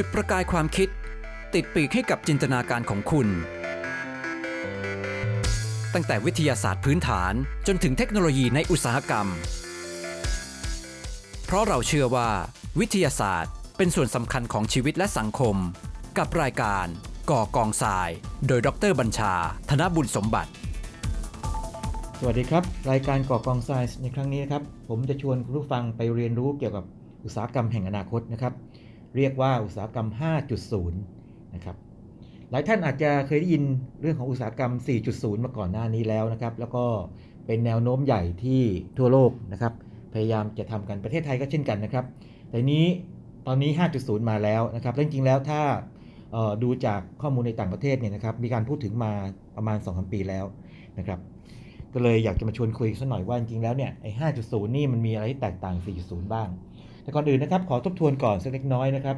จุดประกายความคิด ติดปีกให้กับจินตนาการของคุณ ตั้งแต่วิทยาศาสตร์พื้นฐานจนถึงเทคโนโลยีในอุตสาหกรรม เพราะเราเชื่อว่า วิทยาศาสตร์เป็นส่วนสำคัญของชีวิตและสังคม กับรายการ ก่อกองทราย โดยดรบัญชา ธนบุญสมบัติ สวัสดีครับ รายการก่อกองไซส์ในครั้งนี้นะครับ ผมจะชวนคุณผู้ฟังไปเรียนรู้เกี่ยวกับอุตสาหกรรมแห่งอนาคตนะครับ เรียกว่าอุตสาหกรรม 5.0 นะครับ หลายท่านอาจจะเคยได้ยินเรื่องของอุตสาหกรรม 4.0 มาก่อนหน้านี้แล้วนะครับ แล้วก็เป็นแนวโน้มใหญ่ที่ทั่วโลกนะครับ พยายามจะทำกันประเทศไทยก็เช่นกันนะครับ แต่นี้ตอนนี้ 5.0 มาแล้วนะครับและจริงๆแล้วถ้าดูจากข้อมูลในต่างประเทศเนี่ยนะครับ มีการพูดถึงมาประมาณ2-3ปีแล้วนะครับ ก็เลยอยากจะมาชวนคุยสักหน่อยว่าจริงๆแล้วเนี่ยไอ้5.0 นี่มันมีอะไรที่แตกต่าง 4.0 บ้าง แต่ก่อนอื่นนะครับขอทบทวนก่อนสักเล็กน้อยนะครับ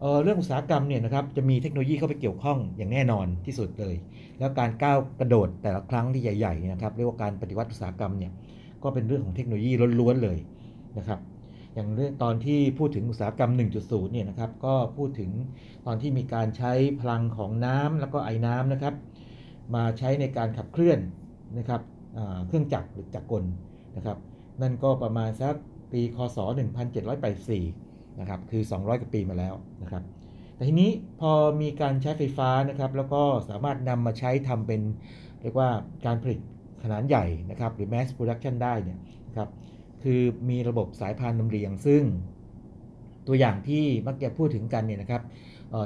เเรื่องอุตสาหกรรมเนี่ยนะครับจะมีเทคโนโลยีเข้าไปเกี่ยวข้องอย่างแน่นอนที่สุดเลย แล้วการก้าวกระโดดแต่ละครั้งที่ใหญ่ๆนะครับเรียกว่าการปฏิวัติอุตสาหกรรมเนี่ยก็เป็นเรื่องของเทคโนโลยีล้วนๆเลยนะครับอย่างเรื่องตอนที่พูดถึงอุตสาหกรรม 1.0 เนี่ยนะครับก็พูดถึงตอนที่มีการใช้พลังของน้ำแล้วก็ไอ้น้ำนะครับมาใช้ในการขับเคลื่อนนะครับเครื่องจักรหรือจักรกลนะครับนั่นก็ประมาณสัก ปีคศ 1784 นะครับ คือ 200 กว่าปีมาแล้วนะครับ แต่ทีนี้พอมีการใช้ไฟฟ้านะครับ แล้วก็สามารถนำมาใช้ทำเป็นเรียกว่าการผลิตขนาดใหญ่นะครับ หรือ mass production ได้เนี่ยนะครับ คือมีระบบสายพานลำเลียง ซึ่งตัวอย่างที่มักจะพูดถึงกันเนี่ยนะครับ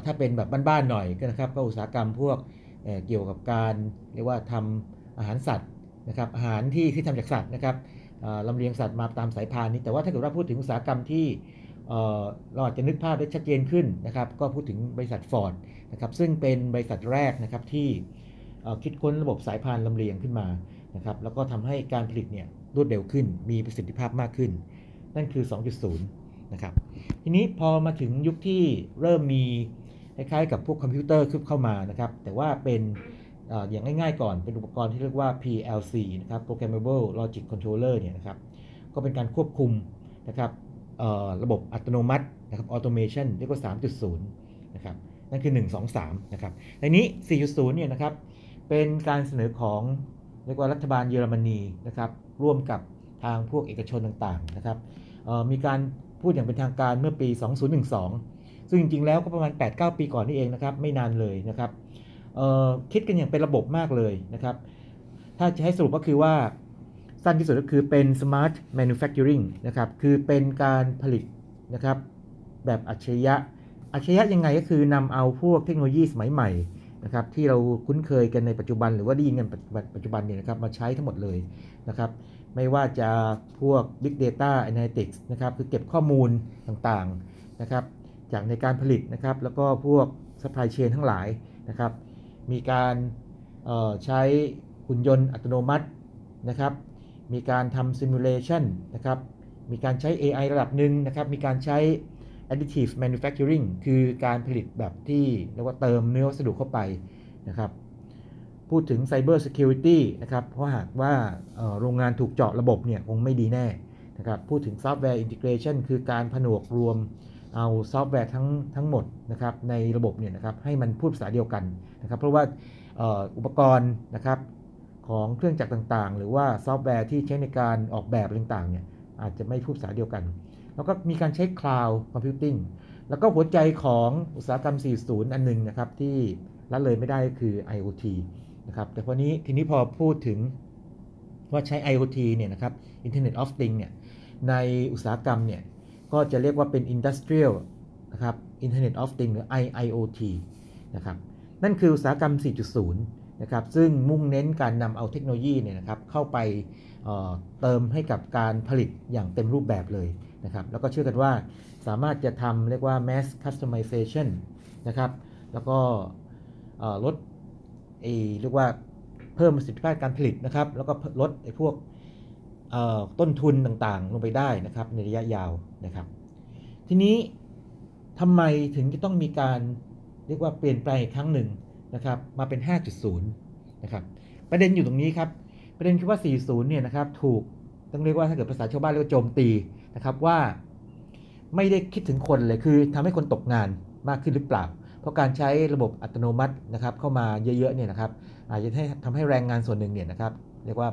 ถ้าเป็นแบบบ้านๆหน่อยก็นะครับก็อุตสาหกรรมพวกเเกี่ยวกับการเรียกว่าทำอาหารสัตว์นะครับอาหารที่ที่ทำจากสัตว์นะครับ ลำเลียงสัตว์มาตามสายพานนี้ แต่ว่าถ้าเกิดว่าพูดถึงอุตสาหกรรมที่เราอาจจะนึกภาพได้ชัดเจนขึ้นนะครับ ก็พูดถึงบริษัทฟอร์ดนะครับ ซึ่งเป็นบริษัทแรกนะครับที่คิดค้นระบบสายพานลำเลียงขึ้นมานะครับ แล้วก็ทำให้การผลิตเนี่ยรวดเร็วขึ้น มีประสิทธิภาพมากขึ้น นั่นคือ 2.0 นะครับ ทีนี้พอมาถึงยุคที่เริ่มมีคล้ายๆกับพวกคอมพิวเตอร์ขึ้นเข้ามานะครับ แต่ว่าเป็น อย่างง่ายๆก่อนเป็นอุปกรณ์ที่เรียกว่า PLC นะครับ Programmable Logic Controller เนี่ยนะครับ ก็เป็นการควบคุมนะครับระบบอัตโนมัตินะครับ Automation เรียกว่า 3.0 นะครับ นั่นคือ 1 2 3 นะครับ ในนี้ 4.0 เนี่ยนะครับ เป็นการเสนอของเรียกว่ารัฐบาลเยอรมนีนะครับ ร่วมกับทางพวกเอกชนต่างๆนะครับ มีการพูดอย่างเป็นทางการเมื่อปี 2012 ซึ่งจริงๆ แล้วก็ประมาณ 8-9 ปีก่อนนี่เองนะครับ ไม่นานเลยนะครับ คิดกันอย่างเป็นระบบมากเลยนะครับ ถ้าจะให้สรุปก็คือว่าสั้นที่สุดก็คือเป็น smart manufacturing นะครับ คือเป็นการผลิตนะครับแบบอัจฉริยะ อัจฉริยะยังไงก็คือนำเอาพวกเทคโนโลยีสมัยใหม่นะครับที่เราคุ้นเคยกันในปัจจุบันหรือว่าได้ยินกันปัจจุบันเนี่ยนะครับมาใช้ทั้งหมดเลยนะครับ ไม่ว่าจะพวก Big Data Analytics นะครับคือเก็บข้อมูลต่างๆนะครับจากในการผลิตนะครับแล้วก็พวก supply chain ทั้งหลายนะครับ มีการใช้หุ่นยนต์อัตโนมัตินะครับ มีการทำ simulation นะครับ มีการใช้ AI ระดับหนึ่งนะครับ มีการใช้ additive manufacturing คือการผลิตแบบที่เรียกว่าเติมเนื้อวัสดุเข้าไปนะครับ พูดถึง cyber security นะครับ เพราะหากว่าโรงงานถูกเจาะระบบเนี่ยคงไม่ดีแน่นะครับ พูดถึง software integration คือการผนวกรวม เอาซอฟต์แวร์ทั้งทั้งหมดนะครับในระบบเนี่ยนะครับให้มันพูดภาษาเดียวกันนะครับ เพราะว่าอ อุปกรณ์นะครับของเครื่องจักรต่างๆ หรือว่าซอฟต์แวร์ที่ใช้ในการออกแบบต่างๆเนี่ยอาจจะไม่พูดภาษาเดียวกัน แล้วก็มีการใช้ cloud computing แล้วก็หัวใจของอุตสาหกรรม 40 อันหนึงนะครับที่ละเลยไม่ได้ก็คือ IoT นะครับแต่พอนี้ทีนี้พอพูดถึงว่าใช้ IoT เนี่ยนะครับ Internet of Things เนี่ยในอุตสาหกรรมเนี่ย ก็จะเรียกว่าเป็น Industrial นะครับ Internet of Things หรือ IIoT นะครับนั่นคืออุตสาหกรรม 4.0 นะครับซึ่งมุ่งเน้นการนำเอาเทคโนโลยีเนี่ยนะครับเข้าไปเเติมให้กับการผลิตอย่างเต็มรูปแบบเลยนะครับแล้วก็เชื่อกันว่าสามารถจะทำเรียกว่า mass customization นะครับแล้วก็ลดเรียกว่าเพิ่มประสิทธิภาพการผลิตนะครับ แล้วก็ลดไอ้พวกต้นทุนต่างๆ ลงไปได้นะครับในระยะยาว นะครับ ทีนี้ทำไมถึงจะต้องมีการเรียกว่าเปลี่ยนแปลงครั้งหนึ่งนะครับ มาเป็น 5.0 นะครับ ประเด็นอยู่ตรงนี้ครับ ประเด็นคือว่า 40 เนี่ยนะครับ ถูกต้องเรียกว่าถ้าเกิดภาษาชาวบ้านเรียกว่าโจมตีนะครับว่าไม่ได้คิดถึงคนเลยคือทำให้คนตกงานมากขึ้นหรือเปล่า เพราะการใช้ระบบอัตโนมัตินะครับเข้ามาเยอะๆเนี่ยนะครับอาจจะให้ทำให้แรงงานส่วนหนึ่งเนี่ยนะครับเรียกว่า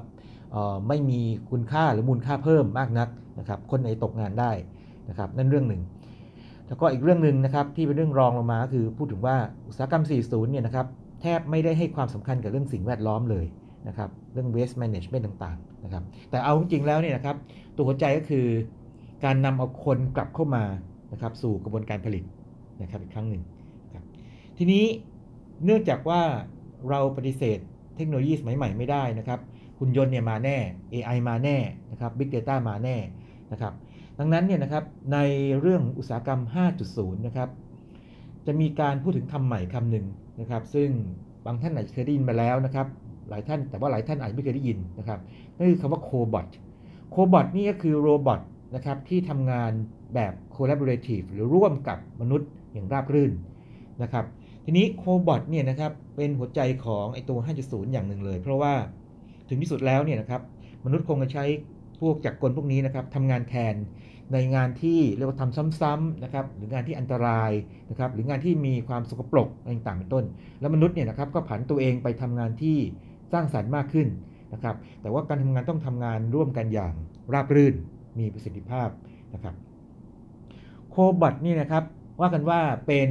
ไม่มีคุณค่าหรือมูลค่าเพิ่มมากนักนะครับคนไหนตกงานได้ นะครับนั่นเรื่องหนึ่ง แล้วก็อีกเรื่องหนึ่งนะครับที่เป็นเรื่องรองลงมาก็คือพูดถึงว่าอุตสาหกรรม 40 เนี่ยนะครับแทบไม่ได้ให้ความสำคัญกับเรื่องสิ่งแวดล้อมเลยนะครับเรื่อง waste management ต่างๆนะครับแต่เอาจริงๆแล้วเนี่ยนะครับตัวหัวใจก็คือการนำเอาคนกลับเข้ามานะครับสู่กระบวนการผลิตนะครับอีกครั้งหนึ่งครับทีนี้เนื่องจากว่าเราปฏิเสธเทคโนโลยีสมัยใหม่ไม่ได้นะครับหุ่นยนต์เนี่ยมาแน่ AI มาแน่นะครับ Big Data มาแน่นะครับ ดังนั้นเนี่ยนะครับในเรื่องอุตสาหกรรม 5.0 นะครับจะมีการพูดถึงคำใหม่คำหนึ่งนะครับ ซึ่งบางท่านอาจจะเคยได้ยินมาแล้วนะครับ หลายท่านแต่ว่าหลายท่านอาจจะไม่เคยได้ยินนะครับนั่นคือคำว่าโคบอทโคบอทนี่ก็คือโรบอทนะครับที่ทำงานแบบ collaborative หรือร่วมกับมนุษย์อย่างราบรื่นนะครับ ทีนี้โคบอทเนี่ยนะครับเป็นหัวใจของไอตัว 5.0 อย่างหนึ่งเลย เพราะว่าถึงที่สุดแล้วเนี่ยนะครับมนุษย์คงจะใช้ พวกจักกลพวกนี้นะครับทำงานแทนในงานที่เรียกว่าทำซ้ำๆนะครับหรืองานที่อันตรายนะครับหรืองานที่มีความสกปรกอะไรต่างๆเป็นต้น แล้วมนุษย์เนี่ยนะครับก็ผันตัวเองไปทำงานที่สร้างสรรค์มากขึ้นนะครับแต่ว่าการทำงานต้องทำงานร่วมกันอย่างราบรื่นมีประสิทธิภาพนะครับโคบอทนี่นะครับว่ากันว่าเป็น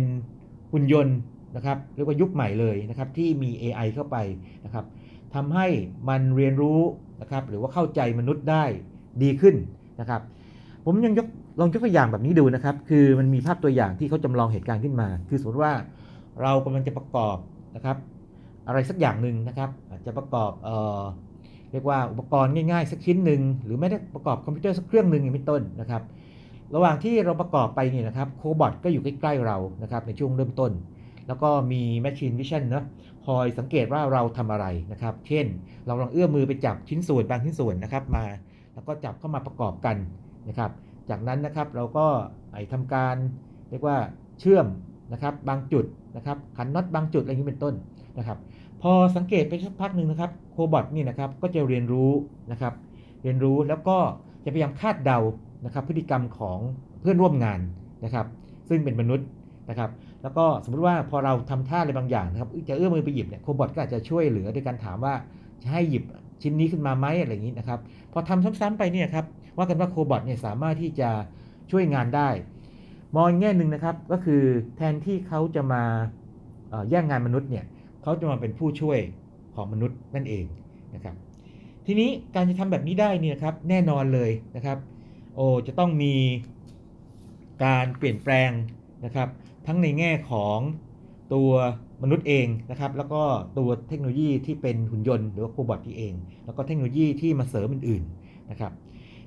หุ่นยนต์นะครับเรียกว่ายุคใหม่เลยนะครับที่มี AI เข้าไปนะครับทำให้มันเรียนรู้ นะครับหรือว่าเข้าใจมนุษย์ได้ดีขึ้นนะครับผมยังยกลองยกตัวอย่างแบบนี้ดูนะครับ คือมันมีภาพตัวอย่างที่เขาจำลองเหตุการณ์ขึ้นมา คือสมมติว่าเรากำลังจะประกอบนะครับ อะไรสักอย่างหนึ่งนะครับอาจจะประกอบเอ่อเรียกว่าอุปกรณ์ง่ายๆ สักชิ้นหนึ่งหรือไม่ได้ประกอบคอมพิวเตอร์สักเครื่องหนึ่งอย่างเป็นต้นนะครับ ระหว่างที่เราประกอบไปเนี่ยนะครับโคบอทก็อยู่ใกล้ๆเรานะครับในช่วงเริ่มต้น แล้วก็มี Machine Vision นะคอยสังเกตว่าเราทำอะไรนะครับ เช่น เราลองเอื้อมมือไปจับชิ้นส่วนบางชิ้นส่วนนะครับมา แล้วก็จับเข้ามาประกอบกันนะครับ จากนั้นนะครับเราก็ไอทำการเรียกว่าเชื่อมนะครับบางจุดนะครับขันน็อตบางจุดอะไรอย่างนี้เป็นต้นนะครับ พอสังเกตไปสักพักหนึ่งนะครับโคบอทนี่นะครับก็จะเรียนรู้นะครับ เรียนรู้แล้วก็จะพยายามคาดเดานะครับ พฤติกรรมของเพื่อนร่วมงานนะครับ ซึ่งเป็นมนุษย์นะครับ แล้วก็สมมติว่าพอเราทำท่าอะไรบางอย่างนะครับจะเอื้อมมือไปหยิบเนี่ยโคบอทก็อาจจะช่วยเหลือโดยการถามว่าจะให้หยิบชิ้นนี้ขึ้นมาไหมอะไรอย่างนี้นะครับพอทำซ้ำๆไปเนี่ยครับว่ากันว่าโคบอทเนี่ยสามารถที่จะช่วยงานได้ มองแง่หนึ่งนะครับก็คือแทนที่เขาจะมาแย่งงานมนุษย์เนี่ยเขาจะมาเป็นผู้ช่วยของมนุษย์นั่นเองนะครับทีนี้การจะทำแบบนี้ได้เนี่ยครับแน่นอนเลยนะครับโอ้จะต้องมีการเปลี่ยนแปลงนะครับ ทั้งในแง่ของตัวมนุษย์เองนะครับ แล้วก็ตัวเทคโนโลยีที่เป็นหุ่นยนต์หรือว่าโคบอทที่เอง แล้วก็เทคโนโลยีที่มาเสริมอื่นๆนะครับ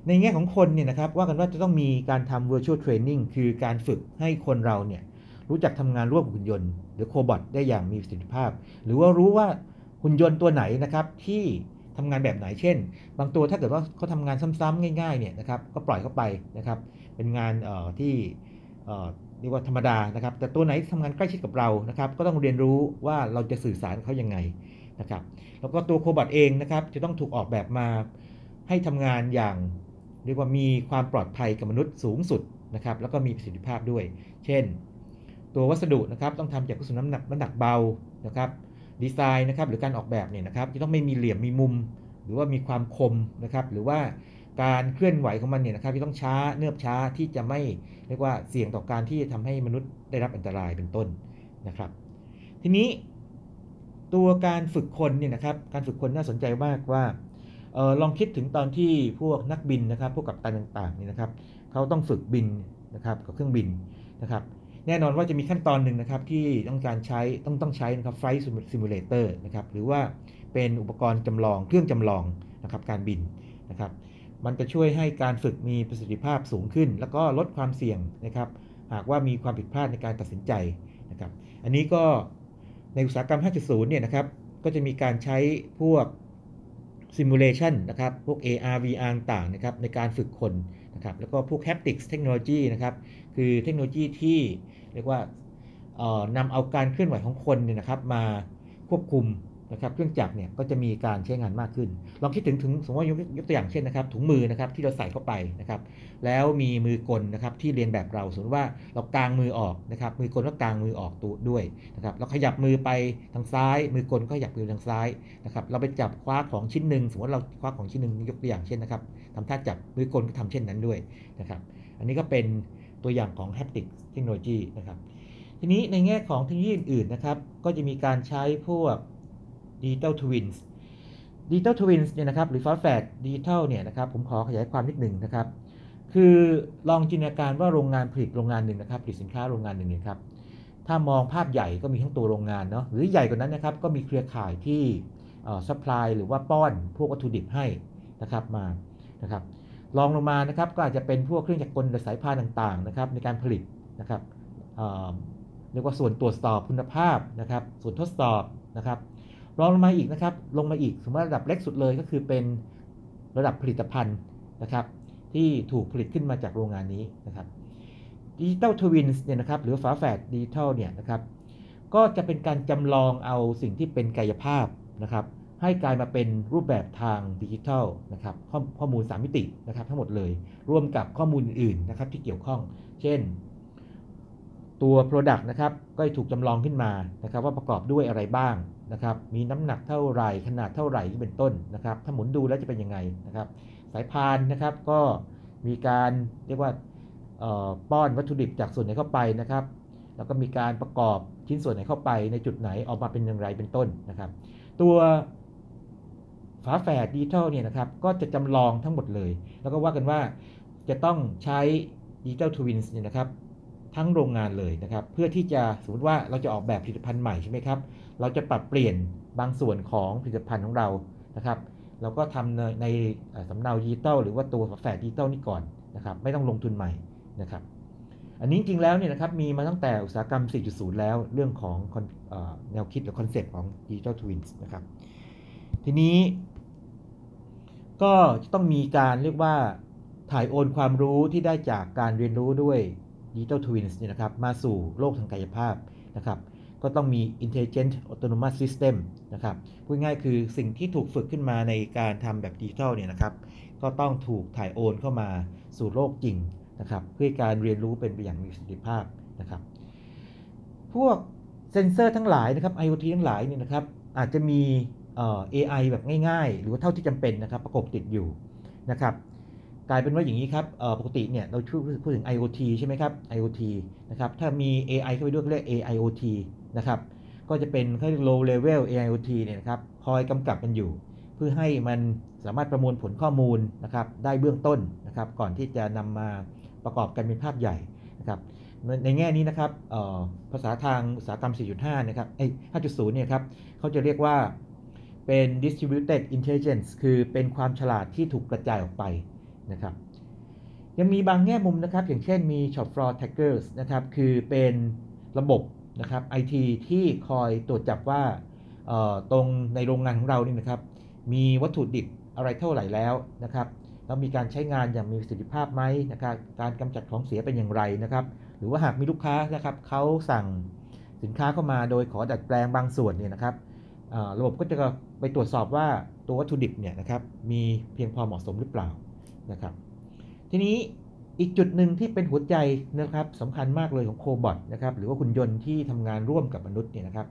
ในแง่ของคนเนี่ยนะครับว่ากันว่าจะต้องมีการทำ virtual training คือการฝึกให้คนเราเนี่ยรู้จักทำงานร่วมกับหุ่นยนต์ หรือโคบอทได้อย่างมีประสิทธิภาพ หรือว่ารู้ว่าหุ่นยนต์ตัวไหนนะครับที่ทำงานแบบไหนเช่น บางตัวถ้าเกิดว่าเขาทำงานซ้ำๆง่ายๆเนี่ยนะครับก็ปล่อยเข้าไปนะครับเป็นงานที่ เรียกว่าธรรมดานะครับ แต่ตัวไหนทำงานใกล้ชิดกับเรานะครับ ก็ต้องเรียนรู้ว่าเราจะสื่อสารเขายังไงนะครับ แล้วก็ตัวโคบอทเองนะครับ จะต้องถูกออกแบบมาให้ทำงานอย่างเรียกว่ามีความปลอดภัยกับมนุษย์สูงสุดนะครับ แล้วก็มีประสิทธิภาพด้วย เช่น ตัววัสดุนะครับต้องทำจากวัสดุน้ำหนักน้ำหนักเบานะครับ ดีไซน์นะครับหรือการออกแบบเนี่ยนะครับจะต้องไม่มีเหลี่ยมมีมุม หรือว่ามีความคมนะครับ หรือว่า การเคลื่อนไหวของมันเนี่ยนะครับที่ต้องช้าเนือบช้าที่จะไม่เรียกว่าเสี่ยงต่อการที่จะทำให้มนุษย์ได้รับอันตรายเป็นต้นนะครับ ทีนี้ตัวการฝึกคนเนี่ยนะครับการฝึกคนน่าสนใจมากว่าออลองคิดถึงตอนที่พวกนักบินนะครับพวกกัปตันต่างๆนี่นะครับเขาต้องฝึกบินนะครับกับเครื่องบินนะครับแน่นอนว่าจะมีขั้นตอนหนึ่งนะครับที่ต้องการใช้ต้องต้องใช้นะครับ flight simulator นะครับหรือว่าเป็นอุปกรณ์จำลองเครื่องจำลองนะครับการบินนะครับ มันจะช่วยให้การฝึกมีประสิทธิภาพสูงขึ้น แล้วก็ลดความเสี่ยงนะครับ หากว่ามีความผิดพลาดในการตัดสินใจนะครับ อันนี้ก็ในอุตสาหกรรม 5.0 เนี่ยนะครับ ก็จะมีการใช้พวก simulation นะครับ พวก AR VR ต่างนะครับในการฝึกคนนะครับ แล้วก็พวก haptics technology นะครับ คือเทคโนโลยีที่เรียกว่านำเอาการเคลื่อนไหวของคนเนี่ยนะครับมาควบคุม นะครับเครื่องจักรเนี่ยก็จะมีการใช้งานมากขึ้น ลองคิดถึงถึงสมมติว่ายกยกตัวอย่างเช่นนะครับถุงมือนะครับที่เราใส่เข้าไปนะครับแล้วมีมือกลนะครับที่เรียนแบบเราสมมติว่าเรากางมือออกนะครับมือกลก็กางมือออกตัวด้วยนะครับเราขยับมือไปทางซ้าย มือกลก็ขยับมือทางซ้ายนะครับเราไปจับคว้าของชิ้นหนึ่งสมมติเราคว้าของชิ้นหนึ่งยกตัวอย่างเช่นนะครับทำท่าจับมือกลก็ทำเช่นนั้นด้วยนะครับอันนี้ก็เป็นตัวอย่างของ haptic technology นะครับทีนี้ในแง่ของเทคโนโลยีอื่นๆนะครับก็จะมีการใช้พวก Digital Twins Digital Twins เนี่ยนะครับหรือ Fast Fat Digital เนี่ยนะครับผมขอขยายความนิดหนึ่งนะครับ คือลองจินตนาการว่าโรงงานผลิตโรงงานหนึ่งนะครับผลิตสินค้าโรงงานหนึ่งเนี่ยครับถ้ามองภาพใหญ่ก็มีทั้งตัวโรงงานเนาะหรือใหญ่กว่านั้นนะครับก็มีเครือข่ายที่ supply หรือว่าป้อนพวกวัตถุดิบให้นะครับมานะครับลองลงมานะครับก็อาจจะเป็นพวกเครื่องจักรกลหรือสายพานต่างๆนะครับในการผลิตนะครับเรียกว่าส่วนตรวจสอบคุณภาพนะครับส่วนทดสอบนะครับ รองลงมาอีกนะครับ ลงมาอีกสมมติระดับเล็กสุดเลยก็คือเป็นระดับผลิตภัณฑ์นะครับ ที่ถูกผลิตขึ้นมาจากโรงงานนี้นะครับดิจิตอลทวินส์เนี่ยนะครับหรือฝาแฝดดิจิทัลเนี่ยนะครับก็จะเป็นการจำลองเอาสิ่งที่เป็นกายภาพนะครับให้กลายมาเป็นรูปแบบทางดิจิทัลนะครับข้อข้อมูล 3 มิตินะครับทั้งหมดเลยร่วมกับข้อมูลอื่นๆนะครับที่เกี่ยวข้อง เช่น ตัว Product นะครับก็ถูกจำลองขึ้นมานะครับว่าประกอบด้วยอะไรบ้าง นะครับมีน้ำหนักเท่าไหร่ขนาดเท่าไหร่เป็นต้นนะครับ ถ้าหมุนดูแล้วจะเป็นยังไงนะครับ สายพานนะครับก็มีการเรียกว่าป้อนวัตถุดิบจากส่วนไหนเข้าไปนะครับ แล้วก็มีการประกอบชิ้นส่วนไหนเข้าไปในจุดไหนออกมาเป็นอย่างไรเป็นต้นนะครับ ตัวฝาแฝดดิจิทัลเนี่ยนะครับก็จะจำลองทั้งหมดเลย แล้วก็ว่ากันว่าจะต้องใช้ดิจิทัลทวินส์เนี่ยนะครับทั้งโรงงานเลยนะครับ เพื่อที่จะสมมติว่าเราจะออกแบบผลิตภัณฑ์ใหม่ใช่ไหมครับ เราจะปรับเปลี่ยนบางส่วนของผลิตภัณฑ์ของเรานะครับเราก็ทำในในสำเนาดิจิตอลหรือว่าตัวแฝดดิจิตอลนี่ก่อนนะครับไม่ต้องลงทุนใหม่นะครับอันนี้จริงแล้วเนี่ยนะครับมีมาตั้งแต่อุตสาหกรรม 4.0 แล้วเรื่องของแนวคิดหรือคอนเซ็ปต์ของ digital twins นะครับทีนี้ก็จะต้องมีการเรียกว่าถ่ายโอนความรู้ที่ได้จากการเรียนรู้ด้วย Digital Twins เนี่ยนะครับมาสู่โลกทางกายภาพนะครับ ก็ต้องมี Intelligent Autonomous System นะครับพูดง่ายคือสิ่งที่ถูกฝึกขึ้นมาในการทำแบบดิจิทัลเนี่ยนะครับ ก็ต้องถูกถ่ายโอนเข้ามาสู่โลกจริงนะครับ เพื่อการเรียนรู้เป็นไปอย่างมีประสิทธิภาพนะครับ พวกเซนเซอร์ทั้งหลายนะครับ IoT ทั้งหลายเนี่ยนะครับ อาจจะมี AI แบบง่าย ๆ หรือว่าเท่าที่จำเป็นนะครับ ประกบติดอยู่นะครับกลายเป็นว่าอย่างนี้ครับปกติเนี่ยเราพูดถึง IoT ใช่ไหมครับ IoT นะครับ ถ้ามี AI เข้าไปด้วยเรียก AIoT นะครับ ก็จะเป็นเขาเรียก low level AIoT เนี่ยนะครับคอยกำกับมันอยู่ เพื่อให้มันสามารถประมวลผลข้อมูลนะครับได้เบื้องต้นนะครับก่อนที่จะนำมาประกอบกันเป็นภาพใหญ่นะครับในแง่นี้นะครับภาษาทางอุตสาหกรรม 4.5 นะครับไอ้5.0 เนี่ยครับเขาจะเรียกว่าเป็น distributed intelligence คือเป็นความฉลาดที่ถูกกระจายออกไปนะครับยังมีบางแง่มุมนะครับ อย่างเช่นมี shop floor trackers นะครับ คือเป็นระบบ นะครับ IT ที่คอยตรวจจับว่าตรงในโรงงานของเรานี่นะครับ มีวัตถุดิบอะไรเท่าไหร่แล้วนะครับแล้วมีการใช้งานอย่างมีประสิทธิภาพไหมนะครับการกำจัดของเสียเป็นอย่างไรนะครับ หรือว่าหากมีลูกค้านะครับเขาสั่งสินค้าเข้ามาโดยขอดัดแปลงบางส่วนเนี่ยนะครับระบบก็จะไปตรวจสอบว่าตัววัตถุดิบเนี่ยนะครับมีเพียงพอเหมาะสมหรือเปล่านะครับ ทีนี้ อีกจุดหนึ่งที่เป็นหัวใจนะครับสำคัญมากเลยของโคบอทนะครับหรือว่าคุณยนต์ที่ทำงานร่วมกับมนุษย์เนี่ยนะครับ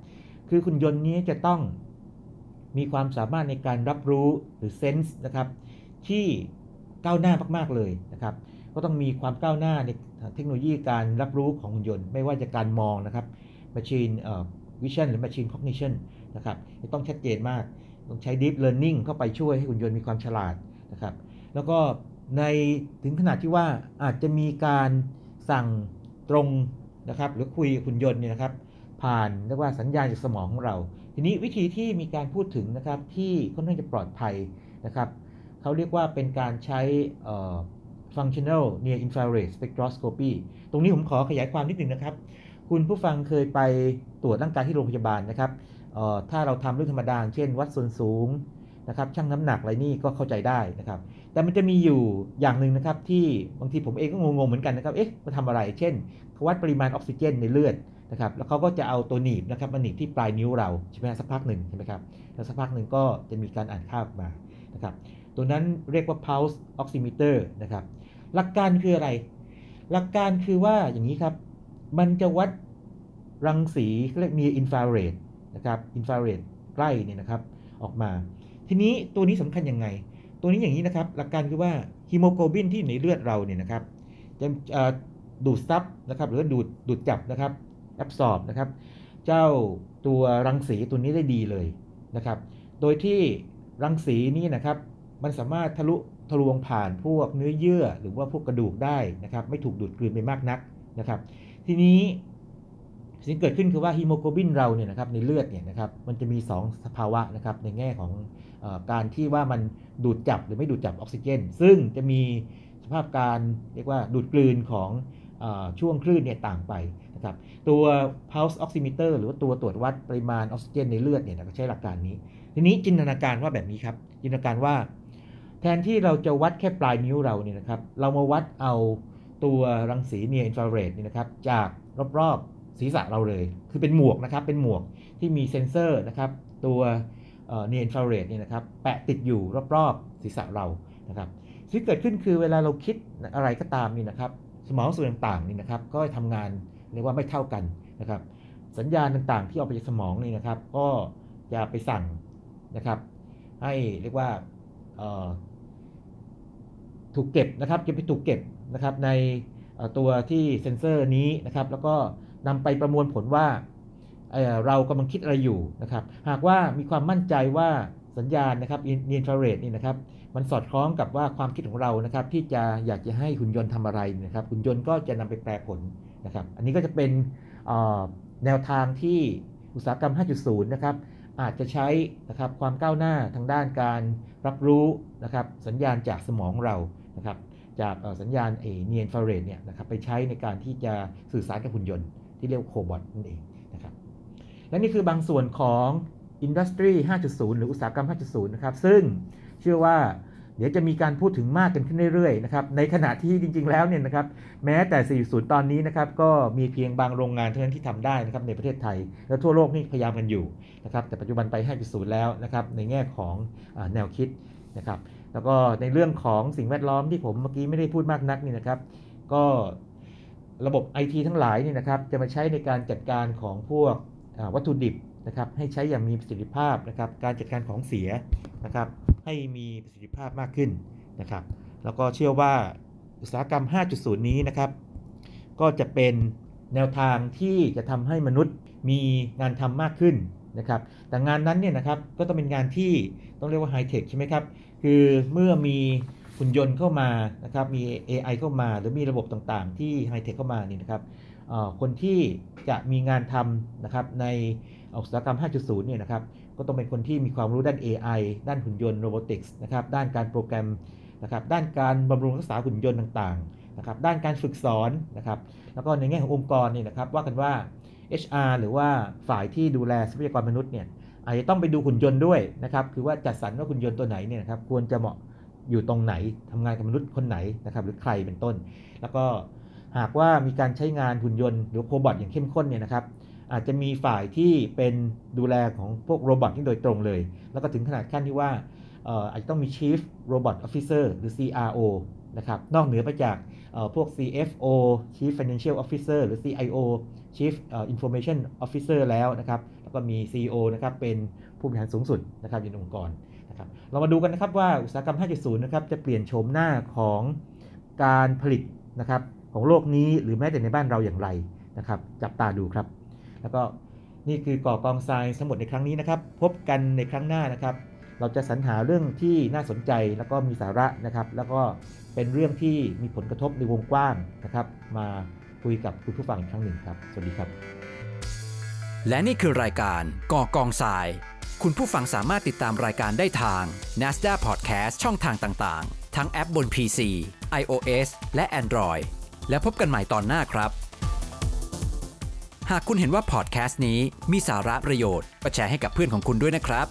คือคุณยนต์นี้จะต้องมีความสามารถในการรับรู้หรือเซนส์นะครับที่ก้าวหน้ามาก ๆ เลยนะครับก็ต้องมีความก้าวหน้าในเทคโนโลยีการรับรู้ของหุ่นยนต์ ไม่ว่าจะการมองนะครับ Machine Vision หรือ Machine Cognition นะครับต้องชัดเจนมาก ต้องใช้ Deep Learning เข้าไปช่วยให้หุ่นยนต์มีความฉลาดนะครับ แล้วก็ ในถึงขนาดที่ว่าอาจจะมีการสั่งตรงนะครับ หรือคุยกับคุณยนต์เนี่ยนะครับ ผ่านเรียกว่าสัญญาณจากสมองของเรา ทีนี้วิธีที่มีการพูดถึงนะครับที่ค่อนข้างจะปลอดภัยนะครับเขาเรียกว่าเป็นการใช้ functional near infrared spectroscopy ตรงนี้ผมขอขยายความนิดหนึ่งนะครับ คุณผู้ฟังเคยไปตรวจร่างกายที่โรงพยาบาลนะครับถ้าเราทำเรื่องธรรมดา เช่น วัดส่วนสูง นะครับชั่งน้ำหนักอะไรนี่ก็เข้าใจได้นะครับ แต่มันจะมีอยู่อย่างหนึ่งนะครับที่บางทีผมเองก็งงๆเหมือนกันนะครับเอ๊ะมาทำอะไร เช่นเขาวัดปริมาณออกซิเจนในเลือดนะครับแล้วเขาก็จะเอาตัวหนีบนะครับมาหนีบที่ปลายนิ้วเราใช่ไหมสักพักหนึ่งใช่ไหมครับแล้วสักพักหนึ่งก็จะมีการอ่านค่าออกมานะครับตัวนั้นเรียกว่า pulse oximeter นะครับหลักการคืออะไร หลักการคือว่าอย่างนี้ครับมันจะวัดรังสีเรียก near infrared นะครับ infrared ใกล้เนี่ยนะครับออกมา ทีนี้ตัวนี้สำคัญยังไง ตัวนี้อย่างนี้นะครับ หลักการคือว่าฮีโมโกลบินที่อยู่ในเลือดเราเนี่ยนะครับจะดูดซับนะครับหรือดูดดูดจับนะครับแอบสอบนะครับ เจ้าตัวรังสีตัวนี้ได้ดีเลยนะครับ โดยที่รังสีนี้นะครับ มันสามารถทะลุทะลวงผ่านพวกเนื้อเยื่อ หรือว่าพวกกระดูกได้นะครับ ไม่ถูกดูดกลืนไปมากนักนะครับ ทีนี้ สิ่งเกิดขึ้นคือว่าฮีโมโกลบินเราเนี่ยนะครับในเลือดเนี่ยนะครับมันจะมี 2 สภาวะนะครับในแง่ของอการที่ว่ามันดูดจับหรือไม่ดูดจับออกซิเจน ซึ่งจะมีสภาพการเรียกว่าดูดกลืนของช่วงคลื่นเนี่ยต่างไปนะครับตัว pulse oximeter หรือว่าตัวตรวจวัดปริมาณออกซิเจนในเลือดเนี่ยก็ใช้หลักการนี้ ทีนี้จินตนาการว่าแบบนี้ครับจินตนาการว่า แทนที่เราจะวัดแค่ปลายนิ้วเราเนี่ยนะครับเรามาวัดเอาตัวรังสี near infrared นี่นะครับจากรอบๆ ศีรษะเราเลย คือเป็นหมวกนะครับ เป็นหมวกที่มีเซ็นเซอร์นะครับ ตัว near infrared เนี่ยนะครับ แปะติดอยู่รอบๆ ศีรษะเรา นะครับสิ่งที่เกิดขึ้นคือเวลาเราคิดอะไรก็ตามนี่นะครับ สมองส่วนต่างๆนี่นะครับ ก็ทำงานเรียกว่าไม่เท่ากันนะครับ สัญญาณต่างๆ ที่ออกไปจากสมองนี่นะครับ ก็จะไปสั่งนะครับ ให้เรียกว่าถูกเก็บนะครับจะไปถูกเก็บนะครับในตัวที่เซ็นเซอร์นี้นะครับ แล้วก็ นำไปประมวลผลว่าเเรากำลังคิดอะไรอยู่นะครับหากว่ามีความมั่นใจว่าสัญญาณนะครับอินฟราเรดนี่นะครับมันสอดคล้องกับว่าความคิดของเรานะครับ ที่จะอยากจะให้หุ่นยนต์ทำอะไรนะครับหุ่นยนต์ก็จะนำไปแปลผลนะครับ อันนี้ก็จะเป็นแนวทางที่อุตสาหกรรม 5.0 นะครับ อาจจะใช้นะครับความก้าวหน้าทางด้านการรับรู้นะครับ สัญญาณจากสมองเรานะครับ จากสัญญาณเอเนียนฟาเรดเนี่ยนะครับไปใช้ในการที่จะสื่อสารกับหุ่นยนต์ ที่เรียกโคบอทนั่นเองนะครับและนี่คือบางส่วนของอินดัสทรี5.0 หรืออุตสาหกรรม 5.0 นะครับ ซึ่งเชื่อว่าเดี๋ยวจะมีการพูดถึงมากกันขึ้นเรื่อยๆนะครับในขณะที่จริง ๆ แล้วเนี่ยนะครับแม้แต่ 4.0 ตอนนี้นะครับก็มีเพียงบางโรงงานเท่านั้นที่ทำได้นะครับในประเทศไทย และทั่วโลกนี่พยายามกันอยู่นะครับแต่ปัจจุบันไป 5.0 แล้วนะครับในแง่ของอแนวคิดนะครับแล้วก็ในเรื่องของสิ่งแวดล้อมที่ผมเมื่อกี้ไม่ได้พูดมากนักนี่นะครับ ก็ ระบบ IT ทั้งหลายนี่นะครับจะมาใช้ในการจัดการของพวกวัตถุดิบนะครับให้ใช้อย่างมีประสิทธิภาพนะครับการจัดการของเสียนะครับให้มีประสิทธิภาพมากขึ้นนะครับแล้วก็เชื่อว่าอุตสาหกรรม 5.0 นี้นะครับ ก็จะเป็นแนวทางที่จะทำให้มนุษย์มีงานทำมากขึ้นนะครับแต่งานนั้นเนี่ยนะครับก็ต้องเป็นงานที่ต้องเรียกว่าไฮเทคใช่ไหมครับคือเมื่อมี หุ่นยนต์เข้ามานะครับมี AI เข้ามา หรือมีระบบต่างๆ ที่ไฮเทคเข้ามานี่นะครับคนที่จะมีงานทำนะครับในอุตสาหกรรม 5.0 เนี่ยนะครับก็ต้องเป็นคนที่มีความรู้ด้าน AI ด้านหุ่นยนต์โรบอติกส์นะครับด้านการโปรแกรมนะครับด้านการบำรุงรักษาหุ่นยนต์ต่างๆนะครับด้านการฝึกสอนนะครับแล้วก็ในแง่ขององค์กรเนี่ยนะครับว่ากันว่า HR หรือว่าฝ่ายที่ดูแลทรัพยากรมนุษย์เนี่ยอาจจะต้องไปดูหุ่นยนต์ด้วยนะครับคือว่าจัดสรรว่าหุ่นยนต์ตัวไหนเนี่ยนะครับควรจะเหมาะ อยู่ตรงไหนทำงานกับมนุษย์คนไหนนะครับหรือใครเป็นต้น แล้วก็หากว่ามีการใช้งานหุ่นยนต์หรือโคบอทอย่างเข้มข้นเนี่ยนะครับอาจจะมีฝ่ายที่เป็นดูแลของพวกโรบอทที่โดยตรงเลย แล้วก็ถึงขนาดขั้นที่ว่าอาจจะต้องมี Chief Robot Officer หรือ CRO นะครับนอกเหนือไปจากพวก CFO Chief Financial Officer หรือ CIO Chief Information Officer แล้วนะครับ แล้วก็มี CEO นะครับเป็นผู้บริหารสูงสุดนะครับอยู่ในองค์กร นะครับเรามาดูกันนะครับว่าอุตสาหกรรม 5.0 นะครับจะเปลี่ยนโฉมหน้าของการผลิตนะครับของโลกนี้หรือแม้แต่ในบ้านเราอย่างไรนะครับ จับตาดูครับ แล้วก็นี่คือก่อกองทรายทั้งหมดในครั้งนี้นะครับ พบกันในครั้งหน้านะครับ เราจะสรรหาเรื่องที่น่าสนใจแล้วก็มีสาระนะครับ แล้วก็เป็นเรื่องที่มีผลกระทบในวงกว้างนะครับ มาคุยกับคุณผู้ฟังอีกครั้งหนึ่งครับ สวัสดีครับ และนี่คือรายการก่อกองทราย คุณผู้ฟังสามารถติดตามรายการได้ทาง NASDAQ Podcast ช่องทางต่างๆ ทั้งแอปบน PC, iOS และ Android แล้วพบกันใหม่ตอนหน้าครับ หากคุณเห็นว่าพอดแคสต์นี้มีสาระประโยชน์ก็แชร์ให้กับเพื่อนของคุณด้วยนะครับ